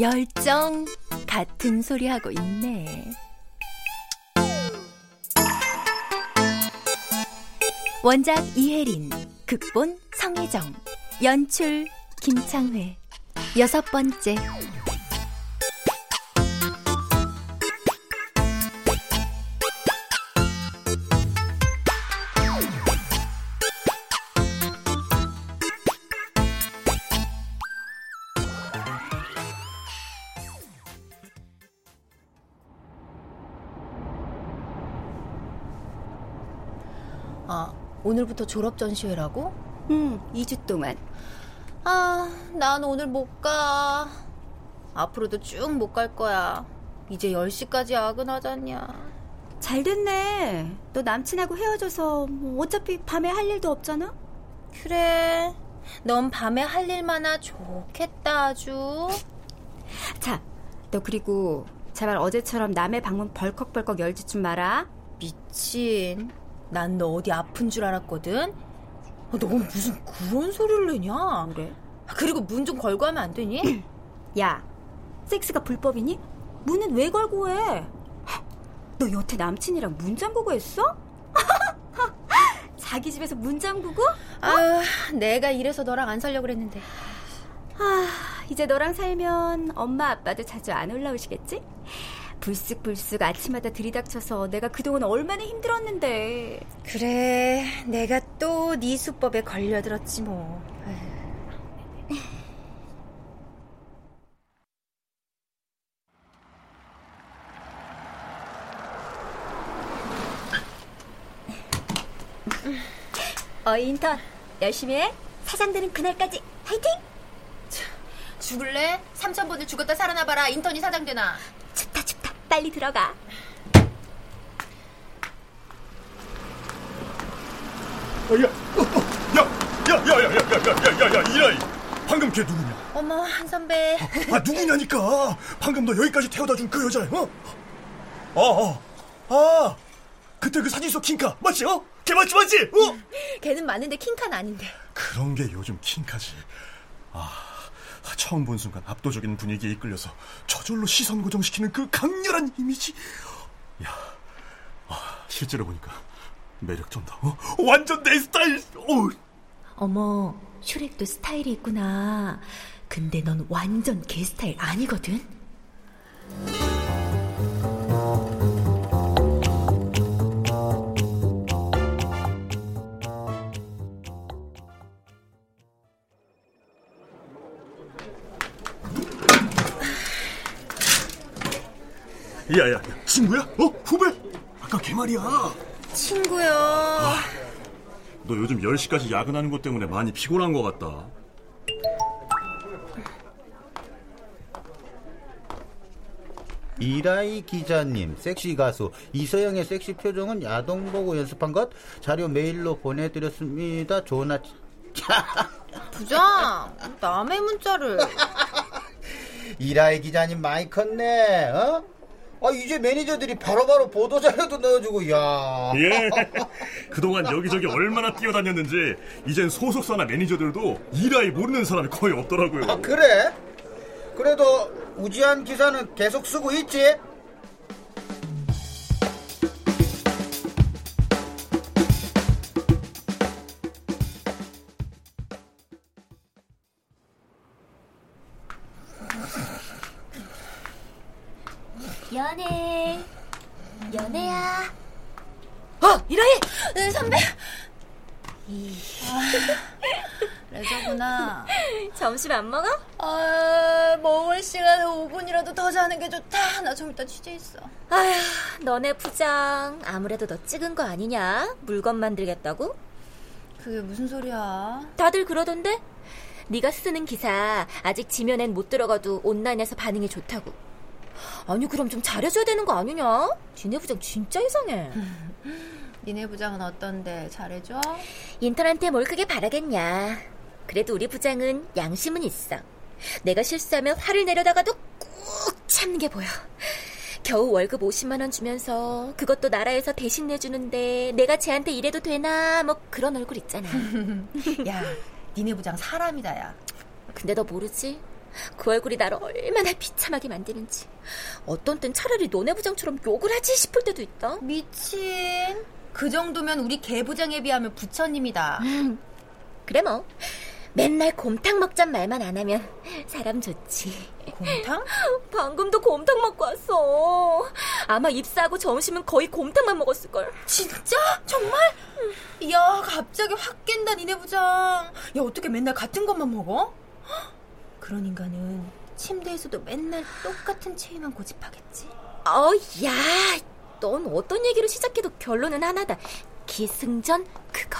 열정 같은 소리 하고 있네. 원작 이혜린, 극본 성혜정, 연출 김창회. 여섯 번째. 오늘부터 졸업 전시회라고? 응, 2주 동안. 아, 난 오늘 못 가. 앞으로도 쭉 못 갈 거야. 이제 10시까지 야근하잖냐. 잘 됐네. 너 남친하고 헤어져서 뭐 어차피 밤에 할 일도 없잖아? 그래. 넌 밤에 할 일만아 좋겠다, 아주. 자, 너 그리고 제발 어제처럼 남의 방문 벌컥벌컥 열지 좀 마라. 미친. 난 너 어디 아픈 줄 알았거든? 아, 넌 무슨 그런 소리를 내냐? 그래? 아, 그리고 문 좀 걸고 하면 안 되니? 야, 섹스가 불법이니? 문은 왜 걸고 해? 너 여태 남친이랑 문 잠그고 했어? 자기 집에서 문 잠그고? 아, 내가 이래서 너랑 안 살려고 그랬는데. 아, 이제 너랑 살면 엄마 아빠도 자주 안 올라오시겠지? 불쑥불쑥 아침마다 들이닥쳐서 내가 그동안 얼마나 힘들었는데. 그래, 내가 또 네 수법에 걸려들었지 뭐. 어, 인턴. 열심히 해. 사장되는 그날까지 화이팅! 죽을래? 삼천 번을 죽었다 살아나봐라. 인턴이 사장 되나? 빨리 들어가. 야, 야, 야, 야, 야, 야, 야, 야, 야, 야, 이라이. 방금 걔 누구냐? 어머, 한 선배. 아, 누구냐니까. 방금 너 여기까지 태워다 준 그 여자야, 어? 어, 어. 아, 그때 그 사진 속 킹카 맞지? 어? 걔 맞지, 맞지? 어? 걔는 많은데 킹카는 아닌데. 그런 게 요즘 킹카지. 아, 처음 본 순간 압도적인 분위기에 이끌려서 저절로 시선 고정시키는 그 강렬한 이미지. 야, 아, 실제로 보니까 매력 좀다. 어? 완전 내 스타일. 어. 어머, 슈렉도 스타일이 있구나. 근데 넌 완전 걔 스타일 아니거든? 야, 야, 야, 친구야? 어? 후배? 아까 걔 말이야. 친구요. 너 요즘 10시까지 야근하는 것 때문에 많이 피곤한 것 같다. 이라이 기자님, 섹시 가수 이서영의 섹시 표정은 야동 보고 연습한 것 자료 메일로 보내드렸습니다. 좋은 아침. 부장, 남의 문자를. 이라이 기자님 많이 컸네. 어? 아 이제 매니저들이 바로 바로 보도 자료도 넣어주고 야. 예. 그동안 여기저기 얼마나 뛰어다녔는지 이젠 소속사나 매니저들도 이라이 모르는 사람이 거의 없더라고요. 아, 그래? 그래도 우지한 기사는 계속 쓰고 있지? 점심 안 먹어? 아, 먹을 시간에 5분이라도 더 자는 게 좋다. 나 좀 이따 취재 있어. 아휴, 너네 부장 아무래도 너 찍은 거 아니냐? 물건 만들겠다고? 그게 무슨 소리야? 다들 그러던데? 네가 쓰는 기사 아직 지면엔 못 들어가도 온라인에서 반응이 좋다고. 아니 그럼 좀 잘해줘야 되는 거 아니냐? 지네 부장 진짜 이상해. 니네 부장은 어떤데? 잘해줘? 인턴한테 뭘 크게 바라겠냐. 그래도 우리 부장은 양심은 있어. 내가 실수하면 화를 내려다가도 꾹 참는 게 보여. 겨우 월급 50만 원 주면서 그것도 나라에서 대신 내주는데 내가 쟤한테 이래도 되나 뭐 그런 얼굴 있잖아. 야, 니네 부장 사람이다, 야. 근데 너 모르지? 그 얼굴이 나를 얼마나 비참하게 만드는지. 어떤 땐 차라리 너네 부장처럼 욕을 하지 싶을 때도 있다. 미친. 그 정도면 우리 개 부장에 비하면 부처님이다. 그래 뭐. 맨날 곰탕 먹잔 말만 안 하면 사람 좋지. 곰탕? 방금도 곰탕 먹고 왔어. 아마 입사하고 점심은 거의 곰탕만 먹었을걸. 진짜? 정말? 야, 갑자기 확 깬다, 니네 부장. 야, 어떻게 맨날 같은 것만 먹어? 그런 인간은 침대에서도 맨날 똑같은 체위만 고집하겠지. 어, 야, 넌 어떤 얘기로 시작해도 결론은 하나다. 기승전 그거.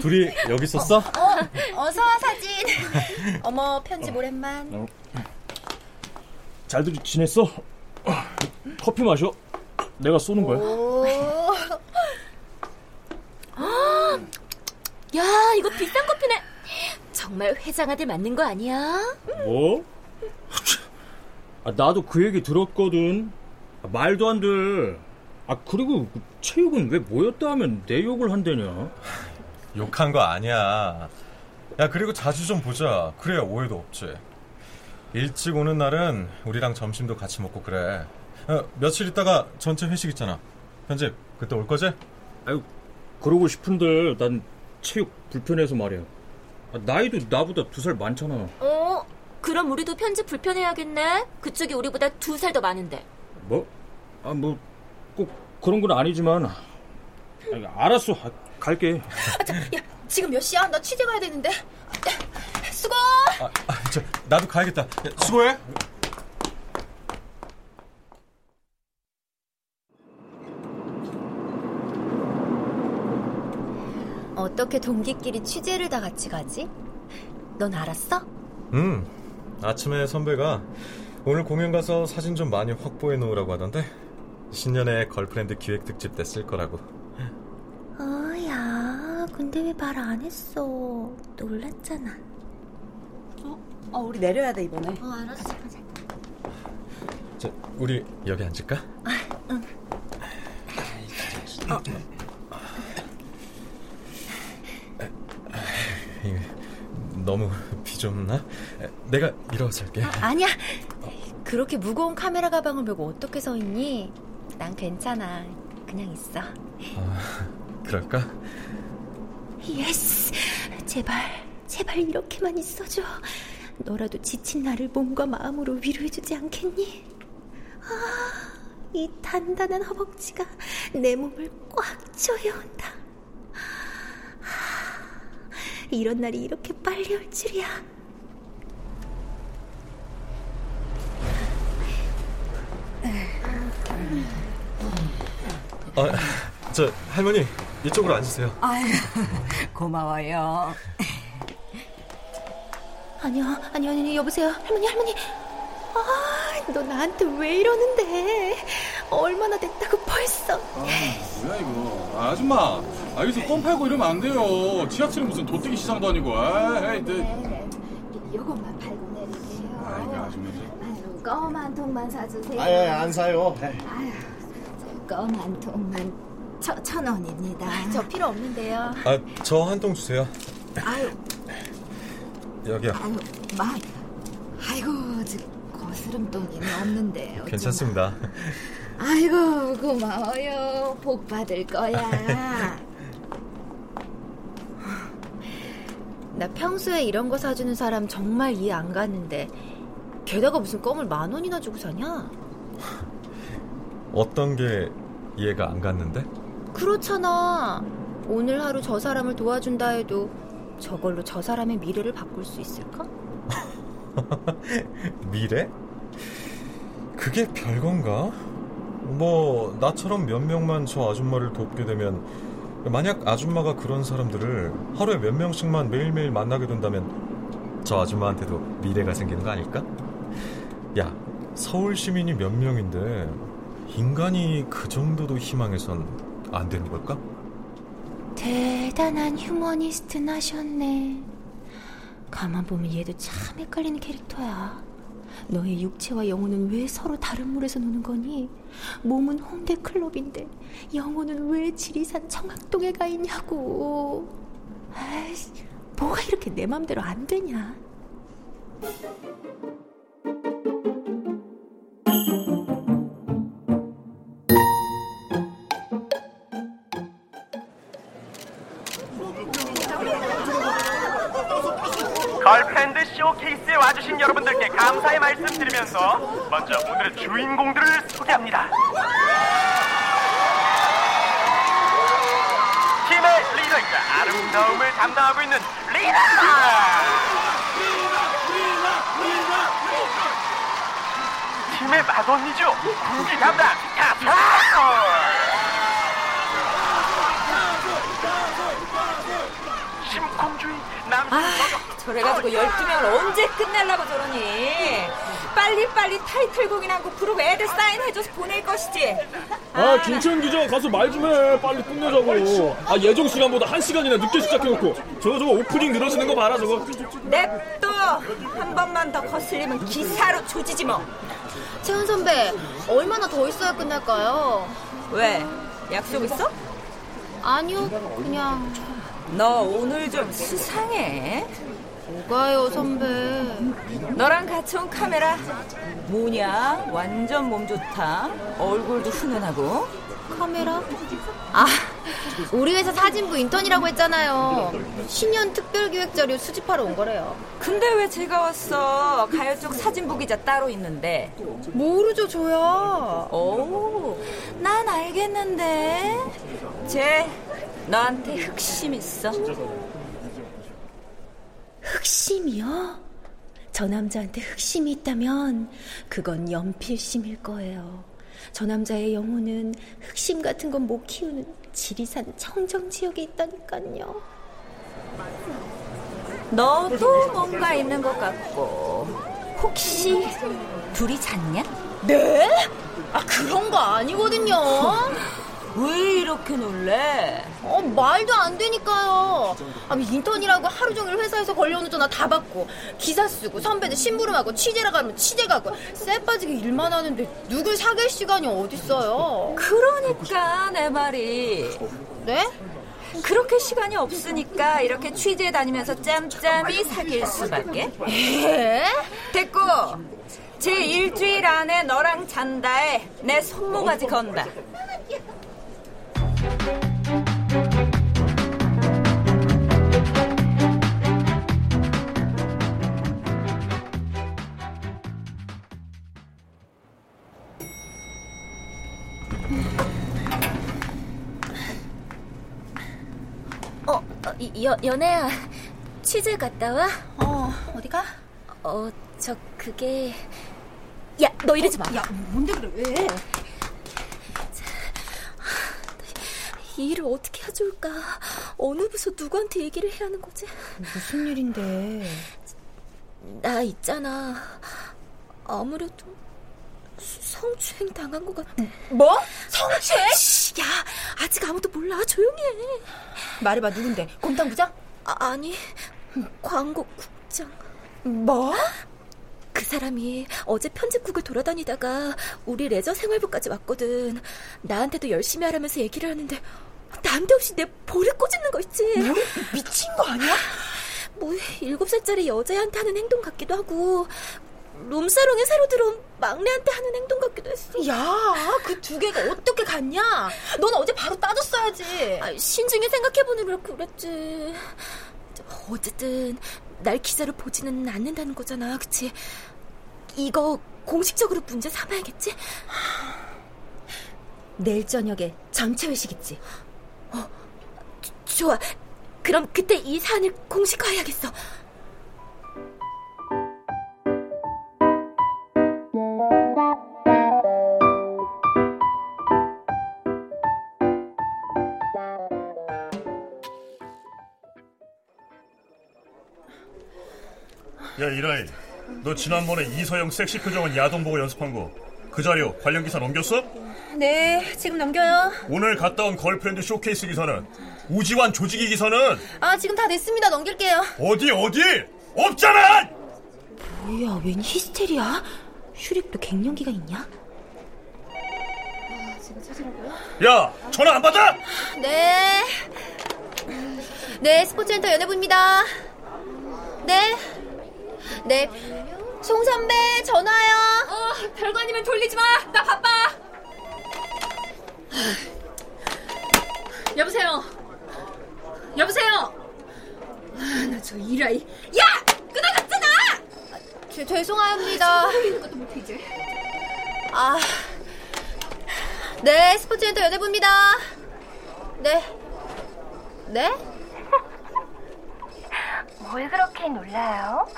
둘이 여기 있었어? 어, 어서 와, 사진. 어머, 편집 오랜만. 잘들 지냈어? 커피 마셔. 내가 쏘는 거야. 오, 야, 이거 비싼 커피네. 정말 회장 아들 맞는 거 아니야? 뭐? 아, 나도 그 얘기 들었거든. 아, 말도 안 돼. 아 그리고 그 체육은 왜 모였다 하면 내 욕을 한대냐? 욕한 거 아니야. 야, 그리고 자주 좀 보자. 그래야 오해도 없지. 일찍 오는 날은 우리랑 점심도 같이 먹고 그래. 어, 며칠 있다가 전체 회식 있잖아. 편집, 그때 올 거지? 아유 그러고 싶은데 난 체육 불편해서 말이야. 아, 나이도 나보다 두 살 많잖아. 어, 그럼 우리도 편집 불편해야겠네. 그쪽이 우리보다 두 살 더 많은데. 뭐? 아 뭐 꼭 그런 건 아니지만. 아, 알았어. 아, 갈게. 야, 지금 몇 시야? 나 취재 가야 되는데. 수고! 아, 아, 저, 나도 가야겠다. 야, 수고해. 어떻게 동기끼리 취재를 다 같이 가지? 넌 알았어? 음, 아침에 선배가 오늘 공연 가서 사진 좀 많이 확보해 놓으라고 하던데 신년에 걸프렌드 기획 특집 때 쓸 거라고. 어, 야, 근데 왜 말 안 했어? 놀랐잖아. 어, 우리 내려야 돼 이번에. 어, 알았어. 저, 우리 여기 앉을까? 응. 이게 너무 비좁나? 내가 일어서 할게. 아 니야. 그렇게 무거운 카메라 가방을 메고 어떻게 서 있니? 난 괜찮아. 그냥 있어. 아, 그럴까? Yes! 제발, 제발 이렇게만 있어줘. 너라도 지친 나를 몸과 마음으로 위로해주지 않겠니? 아, 이 단단한 허벅지가 내 몸을 꽉 조여온다. 아, 이런 날이 이렇게 빨리 올 줄이야. 아, 저 할머니 이쪽으로 앉으세요. 아유, 고마워요. 아니야, 아니, 아니, 여보세요. 할머니, 할머니. 아, 너 나한테 왜 이러는데? 얼마나 됐다고 벌써. 뭐야 이거 아, 아줌마 아, 여기서 껌 팔고 이러면 안 돼요. 지하철은 무슨 도떼기 시장도 아니고. 아이, 네. 요것만 팔고 내릴게요. 아이고, 아줌마. 껌 한 통만 사주세요. 아예 안 사요. 아유, 껌한 통만 천, 천 원입니다. 저 필요 없는데요. 아, 저 한 통 주세요. 아유, 여기요. 아유, 마, 아이고, 저 거스름 돈이는 없는데. 괜찮습니다. 아이고, 고마워요. 복 받을 거야. 나 평소에 이런 거 사주는 사람 정말 이해 안 가는데 게다가 무슨 껌을 만 원이나 주고 사냐? 어떤 게 이해가 안 갔는데? 그렇잖아. 오늘 하루 저 사람을 도와준다 해도 저걸로 저 사람의 미래를 바꿀 수 있을까? 미래? 그게 별건가? 뭐 나처럼 몇 명만 저 아줌마를 돕게 되면 만약 아줌마가 그런 사람들을 하루에 몇 명씩만 매일매일 만나게 된다면 저 아줌마한테도 미래가 생기는 거 아닐까? 야, 서울 시민이 몇 명인데 인간이 그 정도도 희망해선 안 되는 걸까? 대단한 휴머니스트 나셨네. 가만 보면 얘도 참 헷갈리는 캐릭터야. 너의 육체와 영혼은 왜 서로 다른 물에서 노는 거니? 몸은 홍대 클럽인데 영혼은 왜 지리산 청학동에 가 있냐고. 아이씨, 뭐가 이렇게 내 맘대로 안 되냐? 와주신 여러분들께 감사의 말씀 드리면서 먼저 오늘의 주인공들을 소개합니다. 팀의 리더이자 아름다움을 담당하고 있는 리나! 팀의 맏언니죠. 군기 담당 카타! 심쿵주의 남성 아, 저래가지고 12명을 언제 끝내려고 저러니? 빨리빨리 타이틀곡이나 한 곡 부르고 애들 사인해줘서 보낼 것이지. 아, 김채연 기자 가서 말 좀 해. 빨리 끝내자고. 아, 예정 시간보다 한 시간이나 늦게 시작해놓고. 저거 저거 오프닝 늘어지는 거 봐라, 저거. 냅둬! 한 번만 더 거슬리면 기사로 조지지 뭐. 채은 선배, 얼마나 더 있어야 끝날까요? 왜? 약속 있어? 아니요, 그냥 너 오늘 좀 수상해. 뭐가요, 선배? 너랑 같이 온 카메라 뭐냐? 완전 몸 좋다. 얼굴도 훈훈하고. 카메라? 아, 우리 회사 사진부 인턴이라고 했잖아요. 신년 특별기획 자료 수집하러 온 거래요. 근데 왜 제가 왔어? 가요 쪽 사진부 기자 따로 있는데. 모르죠, 저야. 오, 난 알겠는데. 쟤 너한테 흑심 있어. 흑심이요? 저 남자한테 흑심이 있다면 그건 연필심일 거예요. 저 남자의 영혼은 흑심 같은 건 못 키우는 지리산 청정 지역에 있다니까요. 너도 뭔가 있는 것 같고. 혹시 둘이 잤냐? 네? 아 그런 거 아니거든요. 왜 이렇게 놀래? 어 말도 안 되니까요. 아 인턴이라고 하루 종일 회사에서 걸려오는 전화 다 받고 기사 쓰고 선배들 심부름하고 취재라 가면 취재 가고 쎄 빠지게 일만 하는데 누굴 사귈 시간이 어딨어요. 그러니까 내 말이. 네? 그렇게 시간이 없으니까 이렇게 취재 다니면서 짬짬이 사귈 수밖에. 에? 됐고 제 일주일 안에 너랑 잔다에 내 손모가지 건다. 여, 연애야. 취재 갔다 와? 어, 어디가? 어, 저, 그게. 야, 너 이러지 마. 야, 뭔데 그래, 왜? 이 일을 어떻게 해줄까? 어느 부서 누구한테 얘기를 해야 하는 거지? 무슨 일인데? 나 있잖아. 아무래도 성추행 당한 것 같아. 뭐? 성추행? 야, 아직 아무도 몰라. 조용히 해. 말해봐, 누군데? 곰탕 부장? 아, 아니, 광고 국장. 뭐? 그 사람이 어제 편집국을 돌아다니다가 우리 레저 생활부까지 왔거든. 나한테도 열심히 하라면서 얘기를 하는데 난데없이 내 볼을 꼬집는 거 있지. 뭐? 미친 거 아니야? 뭐 일곱 살짜리 여자애한테 하는 행동 같기도 하고 룸사롱에 새로 들어온 막내한테 하는 행동 같기도 했어. 야, 그 두 개가 어떻게 같냐? 넌 어제 바로 따졌어야지. 아, 신중히 생각해보느라 그랬지. 어쨌든 날 기자로 보지는 않는다는 거잖아, 그치? 이거 공식적으로 문제 삼아야겠지? 내일 저녁에 전체 회식 있지? 어, 좋아. 그럼 그때 이 사안을 공식화해야겠어. 야 도라희 너 지난번에 이서영 섹시 표정은 야동 보고 연습한 거 그 자료 관련 기사 넘겼어? 네, 지금 넘겨요. 오늘 갔다 온 걸프렌드 쇼케이스 기사는 우지환 조직이 기사는 아, 지금 다 됐습니다. 넘길게요. 어디 어디 없잖아 뭐야, 웬 히스테리야? 슈렉도 갱년기가 있냐? 야 전화 안 받아? 네. 네, 스포츠센터 연예부입니다. 네. 네. 송 선배, 전화요. 어, 별거 아니면 돌리지 마. 나 바빠. 여보세요. 여보세요. 아, 나저 이라이. 야, 끊어갔잖아. 죄, 죄송합니다. 것도 못해 이제. 아. 네, 스포츠센터 연예부입니다. 네. 네? 뭘 그렇게 놀라요?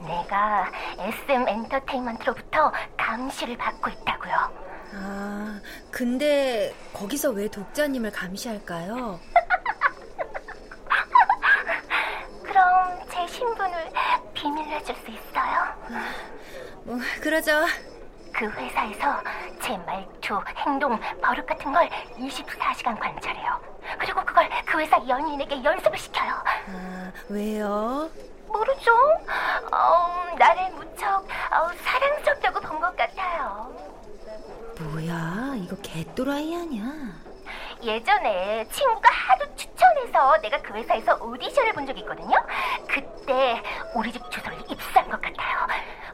내가 SM 엔터테인먼트로부터 감시를 받고 있다고요. 아, 근데 거기서 왜 독자님을 감시할까요? 그럼 제 신분을 비밀로 해줄 수 있어요? 뭐, 그러죠. 그 회사에서 제 말투, 행동, 버릇 같은 걸 24시간 관찰해요. 그리고 그걸 그 회사 연예인에게 연습을 시켜요. 아, 왜요? 모르죠? 어, 나를 무척 어, 사랑스럽다고 본 것 같아요. 뭐야, 이거 개또라이 아니야? 예전에 친구가 하도 추천해서 내가 그 회사에서 오디션을 본 적이 있거든요. 그때 우리 집 주소를 입수한 것 같아요.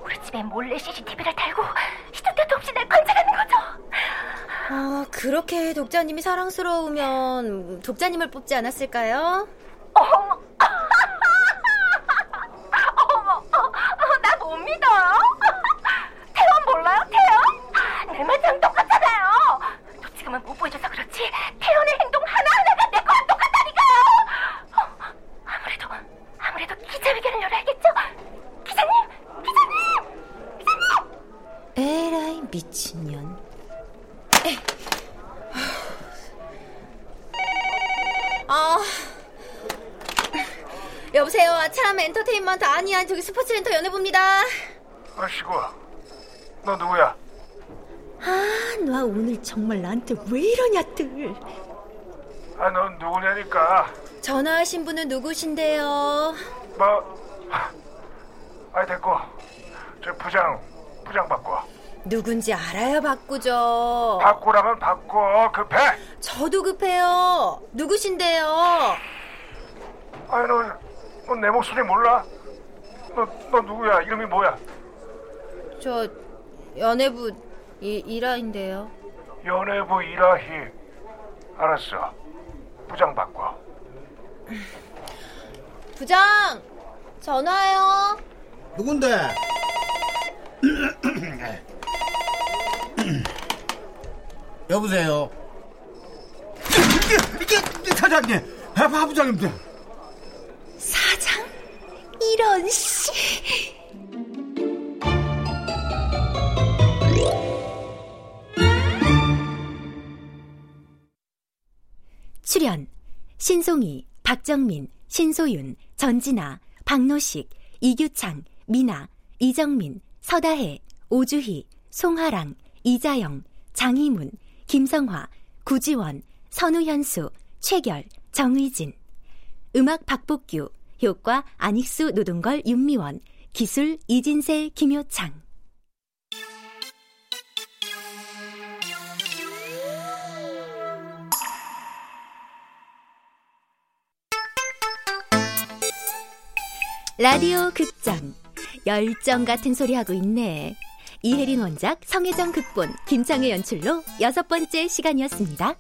우리 집에 몰래 CCTV를 달고 시도 때도 없이 날 관찰하는 거죠. 아, 그렇게 독자님이 사랑스러우면 독자님을 뽑지 않았을까요? 여보세요. 참 엔터테인먼트 아니야. 저기 스포츠센터 연예부입니다. 아시고, 너 누구야? 아, 나 오늘 정말 나한테 왜 이러냐들. 아, 넌 누구냐니까. 전화하신 분은 누구신데요? 뭐, 아, 됐고. 저 부장, 부장 바꿔. 누군지 알아야 바꾸죠. 바꾸라면 바꿔. 급해. 저도 급해요. 누구신데요? 아니, 너, 너 내 목소리 몰라? 너, 너 누구야? 이름이 뭐야? 저 연예부 이, 이라인데요. 연예부 이라희. 알았어. 부장 바꿔. 부장 전화요. 누군데? 여보세요. 사장님, 하부장님들. 이런 씨. 출연 신송이, 박정민, 신소윤, 전진아, 박노식, 이규창, 미나, 이정민, 서다혜, 오주희, 송하랑, 이자영, 장희문, 김성화, 구지원, 선우현수, 최결, 정의진. 음악 박복규, 효과 안익수 노동걸 윤미원, 기술 이진세 김효창. 라디오 극장 열정 같은 소리 하고 있네. 이혜린 원작, 성혜정 극본, 김창의 연출로 여섯 번째 시간이었습니다.